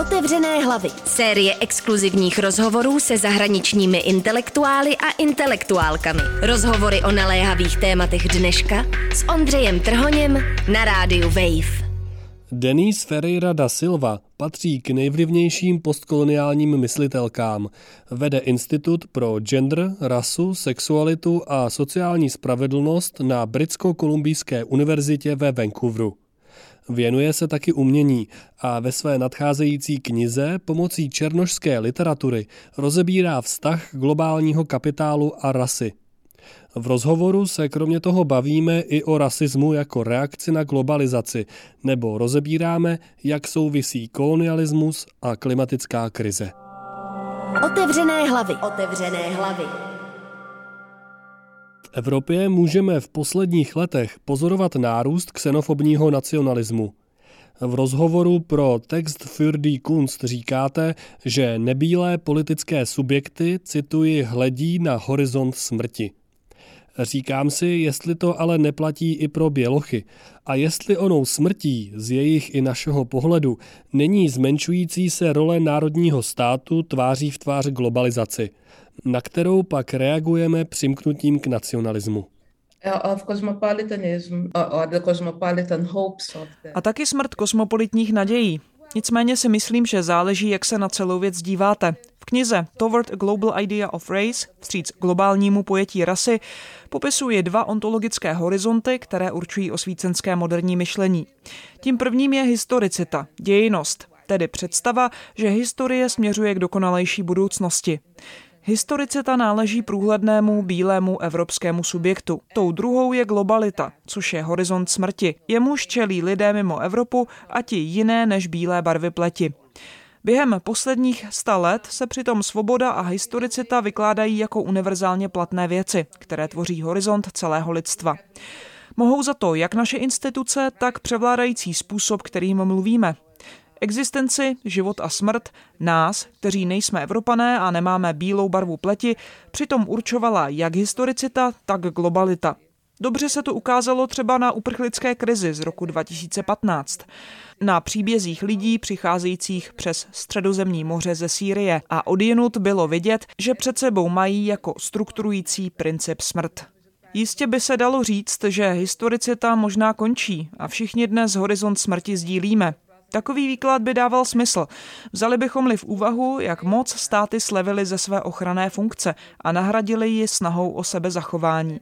Otevřené hlavy. Série exkluzivních rozhovorů se zahraničními intelektuály a intelektuálkami. Rozhovory o naléhavých tématech dneška s Ondřejem Trhoněm na rádiu Wave. Denise Ferreira da Silva patří k nejvlivnějším postkoloniálním myslitelkám. Vede Institut pro gender, rasu, sexualitu a sociální spravedlnost na Britsko-kolumbijské univerzitě ve Vancouveru. Věnuje se taky umění a ve své nadcházející knize pomocí černošské literatury rozebírá vztah globálního kapitálu a rasy. V rozhovoru se kromě toho bavíme i o rasismu jako reakci na globalizaci, nebo rozebíráme, jak souvisí kolonialismus a klimatická krize. Otevřené hlavy. Otevřené hlavy. Evropě můžeme v posledních letech pozorovat nárůst xenofobního nacionalismu. V rozhovoru pro text für die Kunst říkáte, že nebílé politické subjekty, cituji, hledí na horizont smrti. Říkám si, jestli to ale neplatí i pro bělochy a jestli onou smrtí z jejich i našeho pohledu není zmenšující se role národního státu tváří v tvář globalizaci – na kterou pak reagujeme přimknutím k nacionalismu. A taky smrt kosmopolitních nadějí. Nicméně si myslím, že záleží, jak se na celou věc díváte. V knize Toward a Global Idea of Race, vstříc globálnímu pojetí rasy, popisuje dva ontologické horizonty, které určují osvícenské moderní myšlení. Tím prvním je historicita, dějinost, tedy představa, že historie směřuje k dokonalejší budoucnosti. Historicita náleží průhlednému bílému evropskému subjektu. Tou druhou je globalita, což je horizont smrti. Jemuž čelí lidé mimo Evropu a ti jiné než bílé barvy pleti. Během posledních sta let se přitom svoboda a historicita vykládají jako univerzálně platné věci, které tvoří horizont celého lidstva. Mohou za to jak naše instituce, tak převládající způsob, kterým mluvíme, Existenci, život a smrt nás, kteří nejsme Evropané a nemáme bílou barvu pleti, přitom určovala jak historicita, tak globalita. Dobře se to ukázalo třeba na uprchlické krizi z roku 2015. Na příbězích lidí přicházejících přes středozemní moře ze Sýrie a odjenut bylo vidět, že před sebou mají jako strukturující princip smrt. Jistě by se dalo říct, že historicita možná končí a všichni dnes horizont smrti sdílíme. Takový výklad by dával smysl. Vzali bychom-li v úvahu, jak moc státy slevily ze své ochranné funkce a nahradili ji snahou o sebezachování.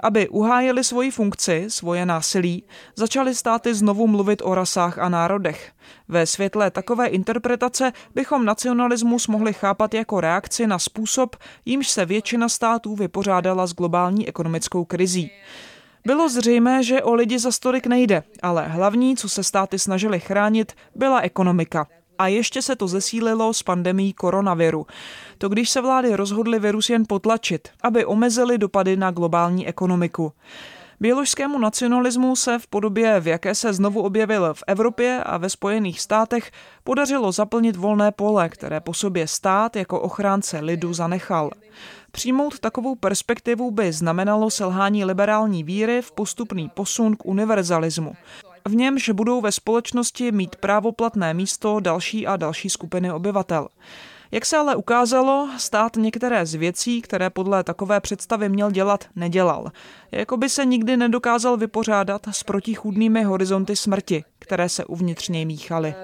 Aby uhájili svoji funkci, svoje násilí, začaly státy znovu mluvit o rasách a národech. Ve světle takové interpretace bychom nacionalismus mohli chápat jako reakci na způsob, jímž se většina států vypořádala s globální ekonomickou krizí. Bylo zřejmé, že o lidi za stolik nejde, ale hlavní, co se státy snažili chránit, byla ekonomika. A ještě se to zesílilo s pandemí koronaviru. To když se vlády rozhodly virus jen potlačit, aby omezili dopady na globální ekonomiku. Běložskému nacionalismu se v podobě, v jaké se znovu objevil v Evropě a ve Spojených státech, podařilo zaplnit volné pole, které po sobě stát jako ochránce lidu zanechal. Přijmout takovou perspektivu by znamenalo selhání liberální víry v postupný posun k univerzalismu. V němž budou ve společnosti mít právoplatné místo další a další skupiny obyvatel. Jak se ale ukázalo, stát některé z věcí, které podle takové představy měl dělat, nedělal. Jako by se nikdy nedokázal vypořádat s protichůdnými horizonty smrti, které se uvnitř něj míchaly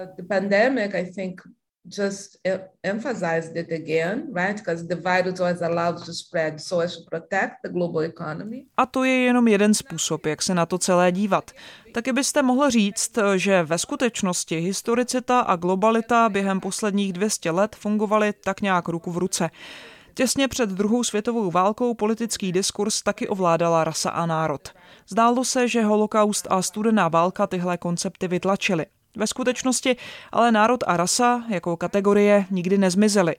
just emphasized it again, right? Because the virus was allowed to spread so as to protect the global economy. A to je jenom jeden způsob, jak se na to celé dívat. Taky byste mohl říct, že ve skutečnosti historicita a globalita během posledních 200 let fungovaly tak nějak ruku v ruce. Těsně před druhou světovou válkou politický diskurs taky ovládala rasa a národ. Zdálo se, že holokaust a studená válka tyhle koncepty vytlačily. Ve skutečnosti ale národ a rasa jako kategorie nikdy nezmizely.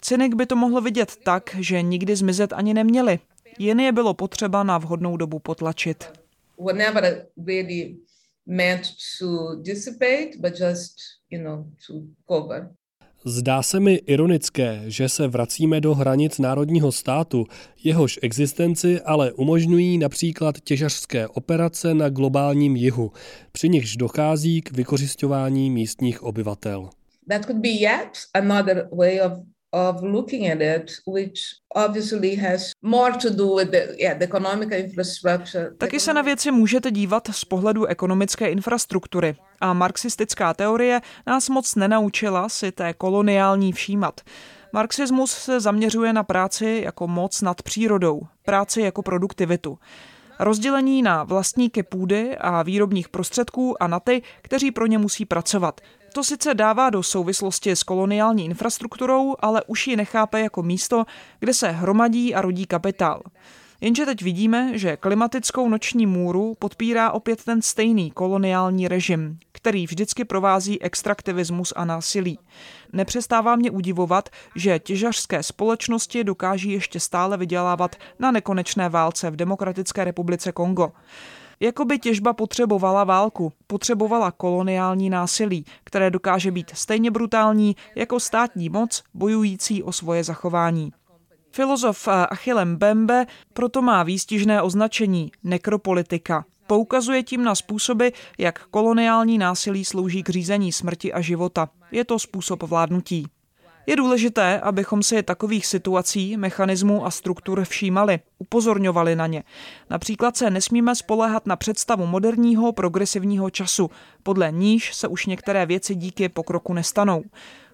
Cynik by to mohl vidět tak, že nikdy zmizet ani neměli. Jen je bylo potřeba na vhodnou dobu potlačit. meant to dissipate, but just, you know, to cover. Zdá se mi ironické, že se vracíme do hranic národního státu, jehož existenci ale umožňují například těžařské operace na globálním jihu, při nichž dochází k vykořišťování místních obyvatel. That could be yet another way of of looking at it, which obviously has more to do with the, yeah, the economic infrastructure. Taky se na věci můžete dívat z pohledu ekonomické infrastruktury. A marxistická teorie nás moc nenaučila si té koloniální všímat. Marxismus se zaměřuje na práci jako moc nad přírodou, práci jako produktivitu. Rozdělení na vlastníky půdy a výrobních prostředků a na ty, kteří pro ně musí pracovat. To sice dává do souvislosti s koloniální infrastrukturou, ale už ji nechápe jako místo, kde se hromadí a rodí kapitál. Jenže teď vidíme, že klimatickou noční můru podpírá opět ten stejný koloniální režim, který vždycky provází extraktivismus a násilí. Nepřestává mě udivovat, že těžařské společnosti dokáží ještě stále vydělávat na nekonečné válce v Demokratické republice Kongo. Jakoby těžba potřebovala válku, potřebovala koloniální násilí, které dokáže být stejně brutální jako státní moc bojující o svoje zachování. Filozof Achillem Bembe proto má výstižné označení nekropolitika. Poukazuje tím na způsoby, jak koloniální násilí slouží k řízení smrti a života. Je to způsob vládnutí. Je důležité, abychom si takových situací, mechanismů a struktur všímali, upozorňovali na ně. Například se nesmíme spoléhat na představu moderního progresivního času, podle níž se už některé věci díky pokroku nestanou.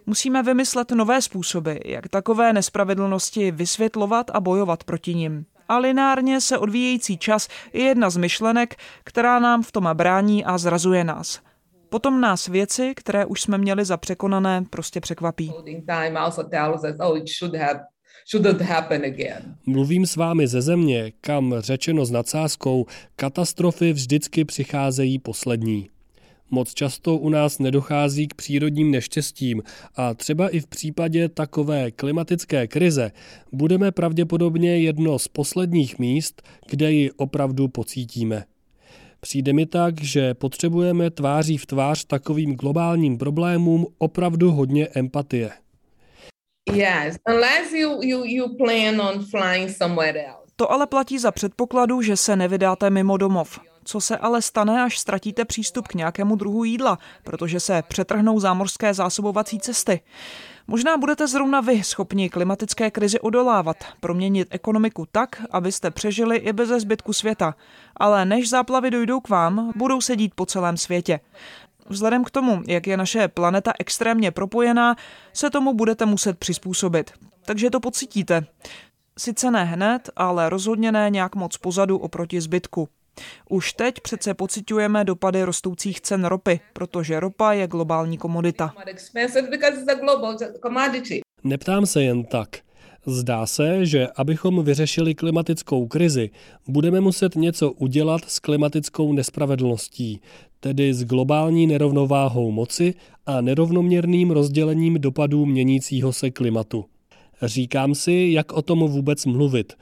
Musíme vymyslet nové způsoby, jak takové nespravedlnosti vysvětlovat a bojovat proti nim. A lineárně se odvíjející čas je jedna z myšlenek, která nám v tom brání a zrazuje nás. Potom nás věci, které už jsme měli za překonané, prostě překvapí. Mluvím s vámi ze země, kam řečeno s nadsázkou, katastrofy vždycky přicházejí poslední. Moc často u nás nedochází k přírodním neštěstím a třeba i v případě takové klimatické krize budeme pravděpodobně jedno z posledních míst, kde ji opravdu pocítíme. Přijde mi tak, že potřebujeme tváří v tvář takovým globálním problémům opravdu hodně empatie. Yes, unless you, you, you plan on flying somewhere else. To ale platí za předpokladu, že se nevydáte mimo domov. Co se ale stane, až ztratíte přístup k nějakému druhu jídla, protože se přetrhnou zámořské zásobovací cesty? Možná budete zrovna vy schopni klimatické krizi odolávat, proměnit ekonomiku tak, abyste přežili i bez zbytku světa. Ale než záplavy dojdou k vám, budou sedít po celém světě. Vzhledem k tomu, jak je naše planeta extrémně propojená, se tomu budete muset přizpůsobit. Takže to pocítíte. Sice ne hned, ale rozhodně ne nějak moc pozadu oproti zbytku. Už teď přece pocitujeme dopady rostoucích cen ropy, protože ropa je globální komodita. Neptám se jen tak. Zdá se, že abychom vyřešili klimatickou krizi, budeme muset něco udělat s klimatickou nespravedlností, tedy s globální nerovnováhou moci a nerovnoměrným rozdělením dopadů měnícího se klimatu. Říkám si, jak o tom vůbec mluvit.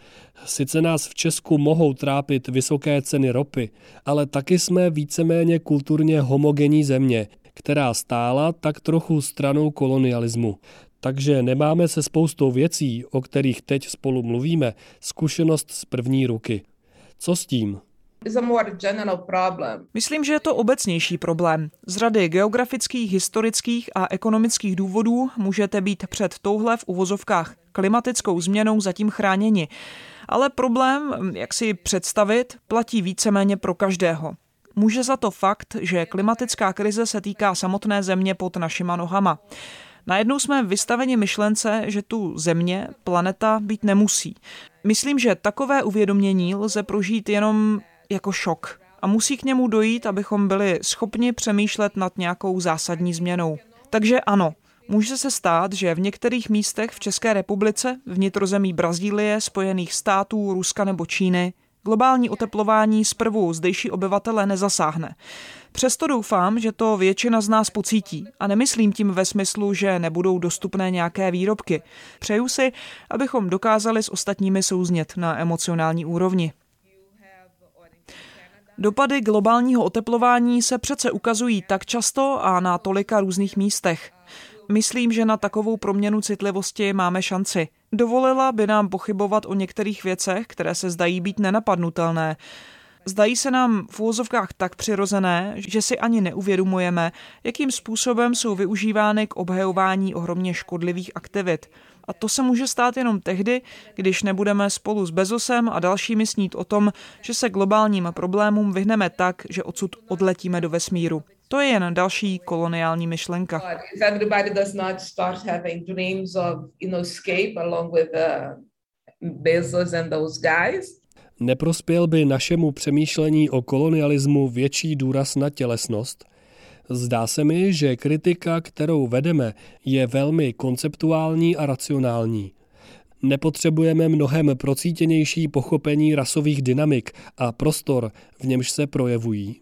Sice nás v Česku mohou trápit vysoké ceny ropy, ale taky jsme víceméně kulturně homogenní země, která stála tak trochu stranou kolonialismu. Takže nemáme se spoustou věcí, o kterých teď spolu mluvíme, zkušenost z první ruky. Co s tím? Myslím, že je to obecnější problém. Z řady geografických, historických a ekonomických důvodů můžete být před touhle v uvozovkách klimatickou změnou zatím chráněni. Ale problém, jak si představit, platí víceméně pro každého. Může za to fakt, že klimatická krize se týká samotné země pod našima nohama. Najednou jsme vystaveni myšlence, že tu země, planeta být nemusí. Myslím, že takové uvědomění lze prožít jenom jako šok. A musí k němu dojít, abychom byli schopni přemýšlet nad nějakou zásadní změnou. Takže ano, Může se stát, že v některých místech v České republice, vnitrozemí Brazílie, Spojených států, Ruska nebo Číny, globální oteplování zprvu zdejší obyvatele nezasáhne. Přesto doufám, že to většina z nás pocítí. A nemyslím tím ve smyslu, že nebudou dostupné nějaké výrobky. Přeju si, abychom dokázali s ostatními souznět na emocionální úrovni. Dopady globálního oteplování se přece ukazují tak často a na tolika různých místech. Myslím, že na takovou proměnu citlivosti máme šanci. Dovolila by nám pochybovat o některých věcech, které se zdají být nenapadnutelné. Zdají se nám v úvozovkách tak přirozené, že si ani neuvědomujeme, jakým způsobem jsou využívány k obhajování ohromně škodlivých aktivit. A to se může stát jenom tehdy, když nebudeme spolu s Bezosem a dalšími snít o tom, že se globálním problémům vyhneme tak, že odsud odletíme do vesmíru. To je jen další koloniální myšlenka. Guys. Neprospěl by našemu přemýšlení o kolonialismu větší důraz na tělesnost? Zdá se mi, že kritika, kterou vedeme, je velmi konceptuální a racionální. Nepotřebujeme mnohem procítěnější pochopení rasových dynamik a prostor, v němž se projevují.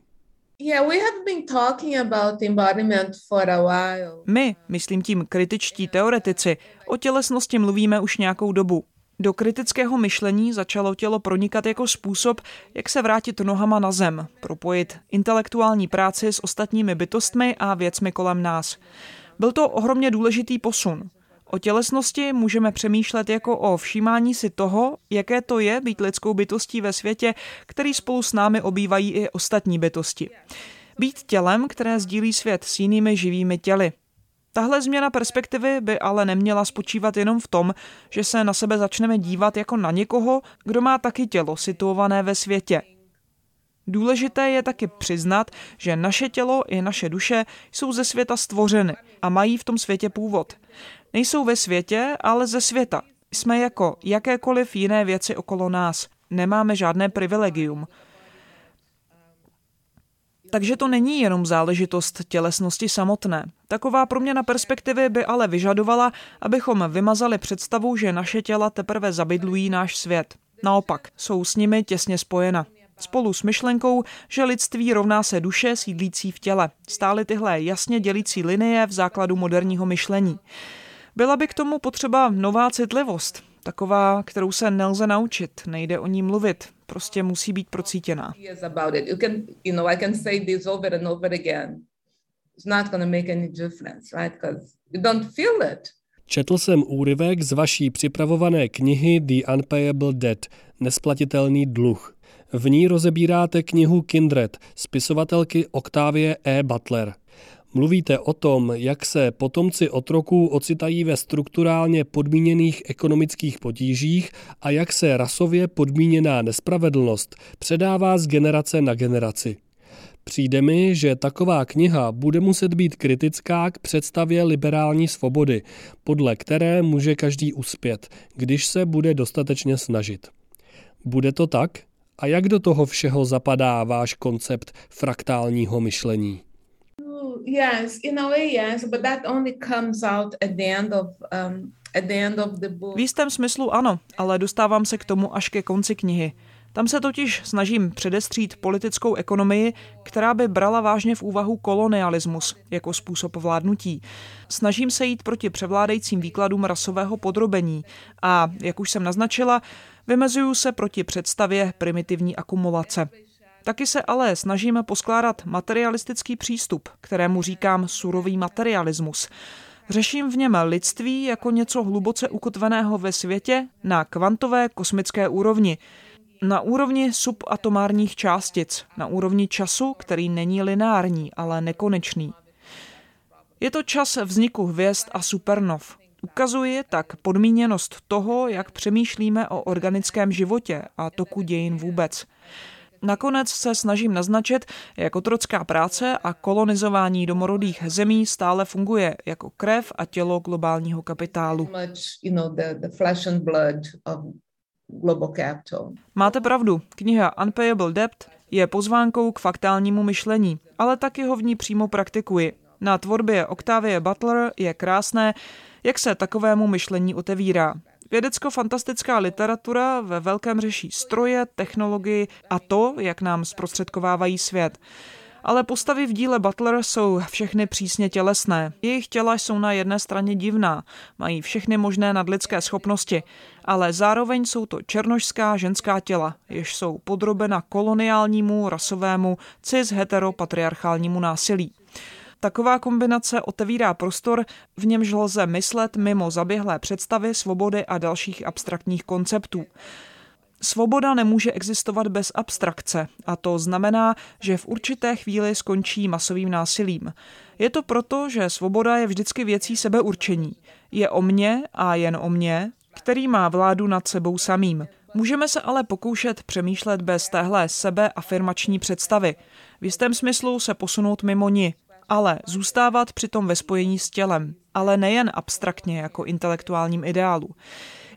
My, myslím tím kritičtí teoretici, o tělesnosti mluvíme už nějakou dobu. Do kritického myšlení začalo tělo pronikat jako způsob, jak se vrátit nohama na zem, propojit intelektuální práci s ostatními bytostmi a věcmi kolem nás. Byl to ohromně důležitý posun. O tělesnosti můžeme přemýšlet jako o všímání si toho, jaké to je být lidskou bytostí ve světě, který spolu s námi obývají i ostatní bytosti. Být tělem, které sdílí svět s jinými živými těly. Tahle změna perspektivy by ale neměla spočívat jenom v tom, že se na sebe začneme dívat jako na někoho, kdo má taky tělo situované ve světě. Důležité je taky přiznat, že naše tělo i naše duše jsou ze světa stvořeny a mají v tom světě původ. Nejsou ve světě, ale ze světa. Jsme jako jakékoliv jiné věci okolo nás. Nemáme žádné privilegium. Takže to není jenom záležitost tělesnosti samotné. Taková proměna perspektivy by ale vyžadovala, abychom vymazali představu, že naše těla teprve zabydlují náš svět. Naopak, jsou s nimi těsně spojena. Spolu s myšlenkou, že lidství rovná se duše sídlící v těle. Stály tyhle jasně dělící linie v základu moderního myšlení. Byla by k tomu potřeba nová citlivost, taková, kterou se nelze naučit, nejde o ní mluvit, prostě musí být procítěná. Četl jsem úryvek z vaší připravované knihy The Unpayable Debt, Nesplatitelný dluh. V ní rozebíráte knihu Kindred spisovatelky Octavie E. Butler. Mluvíte o tom, jak se potomci otroků ocitají ve strukturálně podmíněných ekonomických potížích a jak se rasově podmíněná nespravedlnost předává z generace na generaci. Přijde mi, že taková kniha bude muset být kritická k představě liberální svobody, podle které může každý uspět, když se bude dostatečně snažit. Bude to tak? A jak do toho všeho zapadá váš koncept fraktálního myšlení? Yes, in a way, yes, but that only comes out at the end of um, at the end of the book. V jistém smyslu ano, ale dostávám se k tomu až ke konci knihy. Tam se totiž snažím předestřít politickou ekonomii, která by brala vážně v úvahu kolonialismus jako způsob vládnutí. Snažím se jít proti převládajícím výkladům rasového podrobení a, jak už jsem naznačila, vymezuju se proti představě primitivní akumulace. Taky se ale snažíme poskládat materialistický přístup, kterému říkám surový materialismus. Řeším v něm lidství jako něco hluboce ukotveného ve světě na kvantové kosmické úrovni, na úrovni subatomárních částic, na úrovni času, který není lineární, ale nekonečný. Je to čas vzniku hvězd a supernov. Ukazuje tak podmíněnost toho, jak přemýšlíme o organickém životě a toku dějin vůbec. Nakonec se snažím naznačit, jak otrocká práce a kolonizování domorodých zemí stále funguje jako krev a tělo globálního kapitálu. Máte pravdu, kniha Unpayable Debt je pozvánkou k faktálnímu myšlení, ale taky ho v ní přímo praktikuji. Na tvorbě Octavie Butler je krásné, jak se takovému myšlení otevírá. Vědecko-fantastická literatura ve velkém řeší stroje, technologii a to, jak nám zprostředkovávají svět. Ale postavy v díle Butler jsou všechny přísně tělesné. Jejich těla jsou na jedné straně divná, mají všechny možné nadlidské schopnosti, ale zároveň jsou to černožská ženská těla, jež jsou podrobena koloniálnímu, rasovému, cis heteropatriarchálnímu násilí. Taková kombinace otevírá prostor, v němž lze myslet mimo zaběhlé představy svobody a dalších abstraktních konceptů. Svoboda nemůže existovat bez abstrakce a to znamená, že v určité chvíli skončí masovým násilím. Je to proto, že svoboda je vždycky věcí sebeurčení. Je o mně a jen o mně, který má vládu nad sebou samým. Můžeme se ale pokoušet přemýšlet bez téhle sebeafirmační představy. V jistém smyslu se posunout mimo ní, ale zůstávat přitom ve spojení s tělem, ale nejen abstraktně jako intelektuálním ideálu.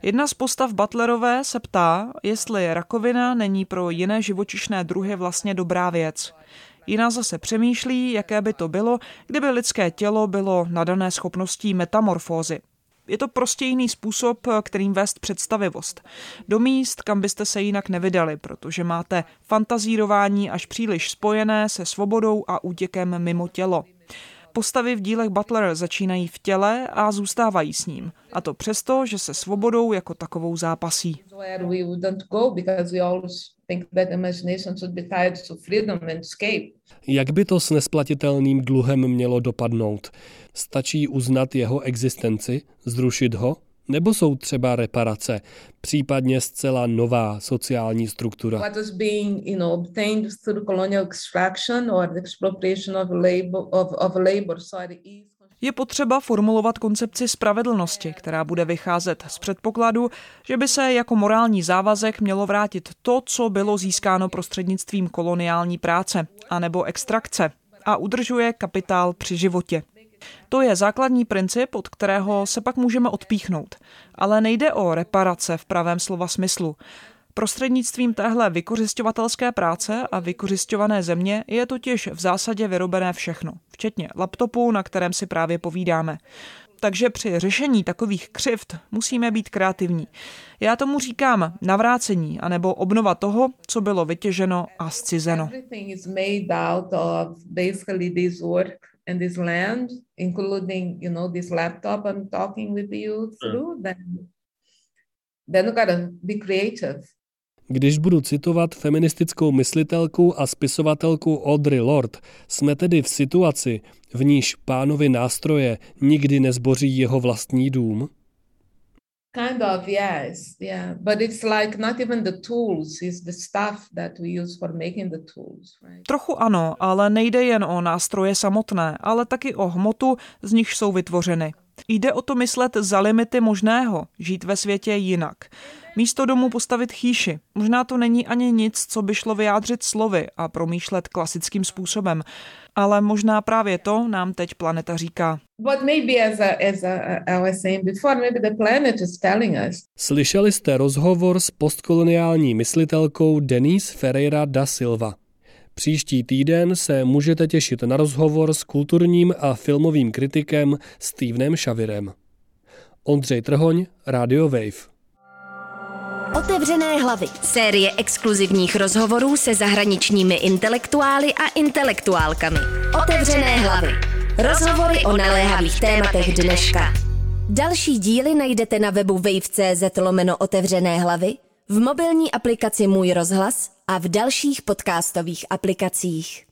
Jedna z postav Butlerové se ptá, jestli rakovina není pro jiné živočišné druhy vlastně dobrá věc. Jiná zase přemýšlí, jaké by to bylo, kdyby lidské tělo bylo nadané schopností metamorfózy. Je to prostě jiný způsob, kterým vést představivost. Do míst, kam byste se jinak nevydali, protože máte fantazírování až příliš spojené se svobodou a útěkem mimo tělo. Postavy v dílech Butler začínají v těle a zůstávají s ním. A to přesto, že se svobodou jako takovou zápasí. Jak by to s nesplatitelným dluhem mělo dopadnout? Stačí uznat jeho existenci, zrušit ho? Nebo jsou třeba reparace, případně zcela nová sociální struktura? What was being, you know, obtained through colonial extraction or the expropriation of labor, of, of labor. Je potřeba formulovat koncepci spravedlnosti, která bude vycházet z předpokladu, že by se jako morální závazek mělo vrátit to, co bylo získáno prostřednictvím koloniální práce anebo extrakce a udržuje kapitál při životě. To je základní princip, od kterého se pak můžeme odpíchnout. Ale nejde o reparace v pravém slova smyslu. Prostřednictvím téhle vykořišťovatelské práce a vykořišťované země je totiž v zásadě vyrobené všechno, včetně laptopu, na kterém si právě povídáme. Takže při řešení takových křivt musíme být kreativní. Já tomu říkám navrácení anebo obnova toho, co bylo vytěženo a zcizeno and this land, including, you know, this laptop I'm talking with you through, then, then you gotta be creative. Když budu citovat feministickou myslitelku a spisovatelku Audrey Lord, jsme tedy v situaci, v níž pánovi nástroje nikdy nezboří jeho vlastní dům? Kind of, yes, yeah. But it's like not even the tools, it's the stuff that we use for making the tools, right? Trochu ano, ale nejde jen o nástroje samotné, ale taky o hmotu, z nich jsou vytvořeny. Jde o to myslet za limity možného, žít ve světě jinak. Místo domu postavit chýši. Možná to není ani nic, co by šlo vyjádřit slovy a promýšlet klasickým způsobem. Ale možná právě to nám teď planeta říká. Slyšeli jste rozhovor s postkoloniální myslitelkou Denise Ferreira da Silva. Příští týden se můžete těšit na rozhovor s kulturním a filmovým kritikem Stevenem Šavirem. Ondřej Trhoň, Radio Wave. Otevřené hlavy. Série exkluzivních rozhovorů se zahraničními intelektuály a intelektuálkami. Otevřené hlavy. Rozhovory o naléhavých tématech dneška. Další díly najdete na webu wave.cz lomeno otevřené hlavy, v mobilní aplikaci Můj rozhlas a v dalších podcastových aplikacích.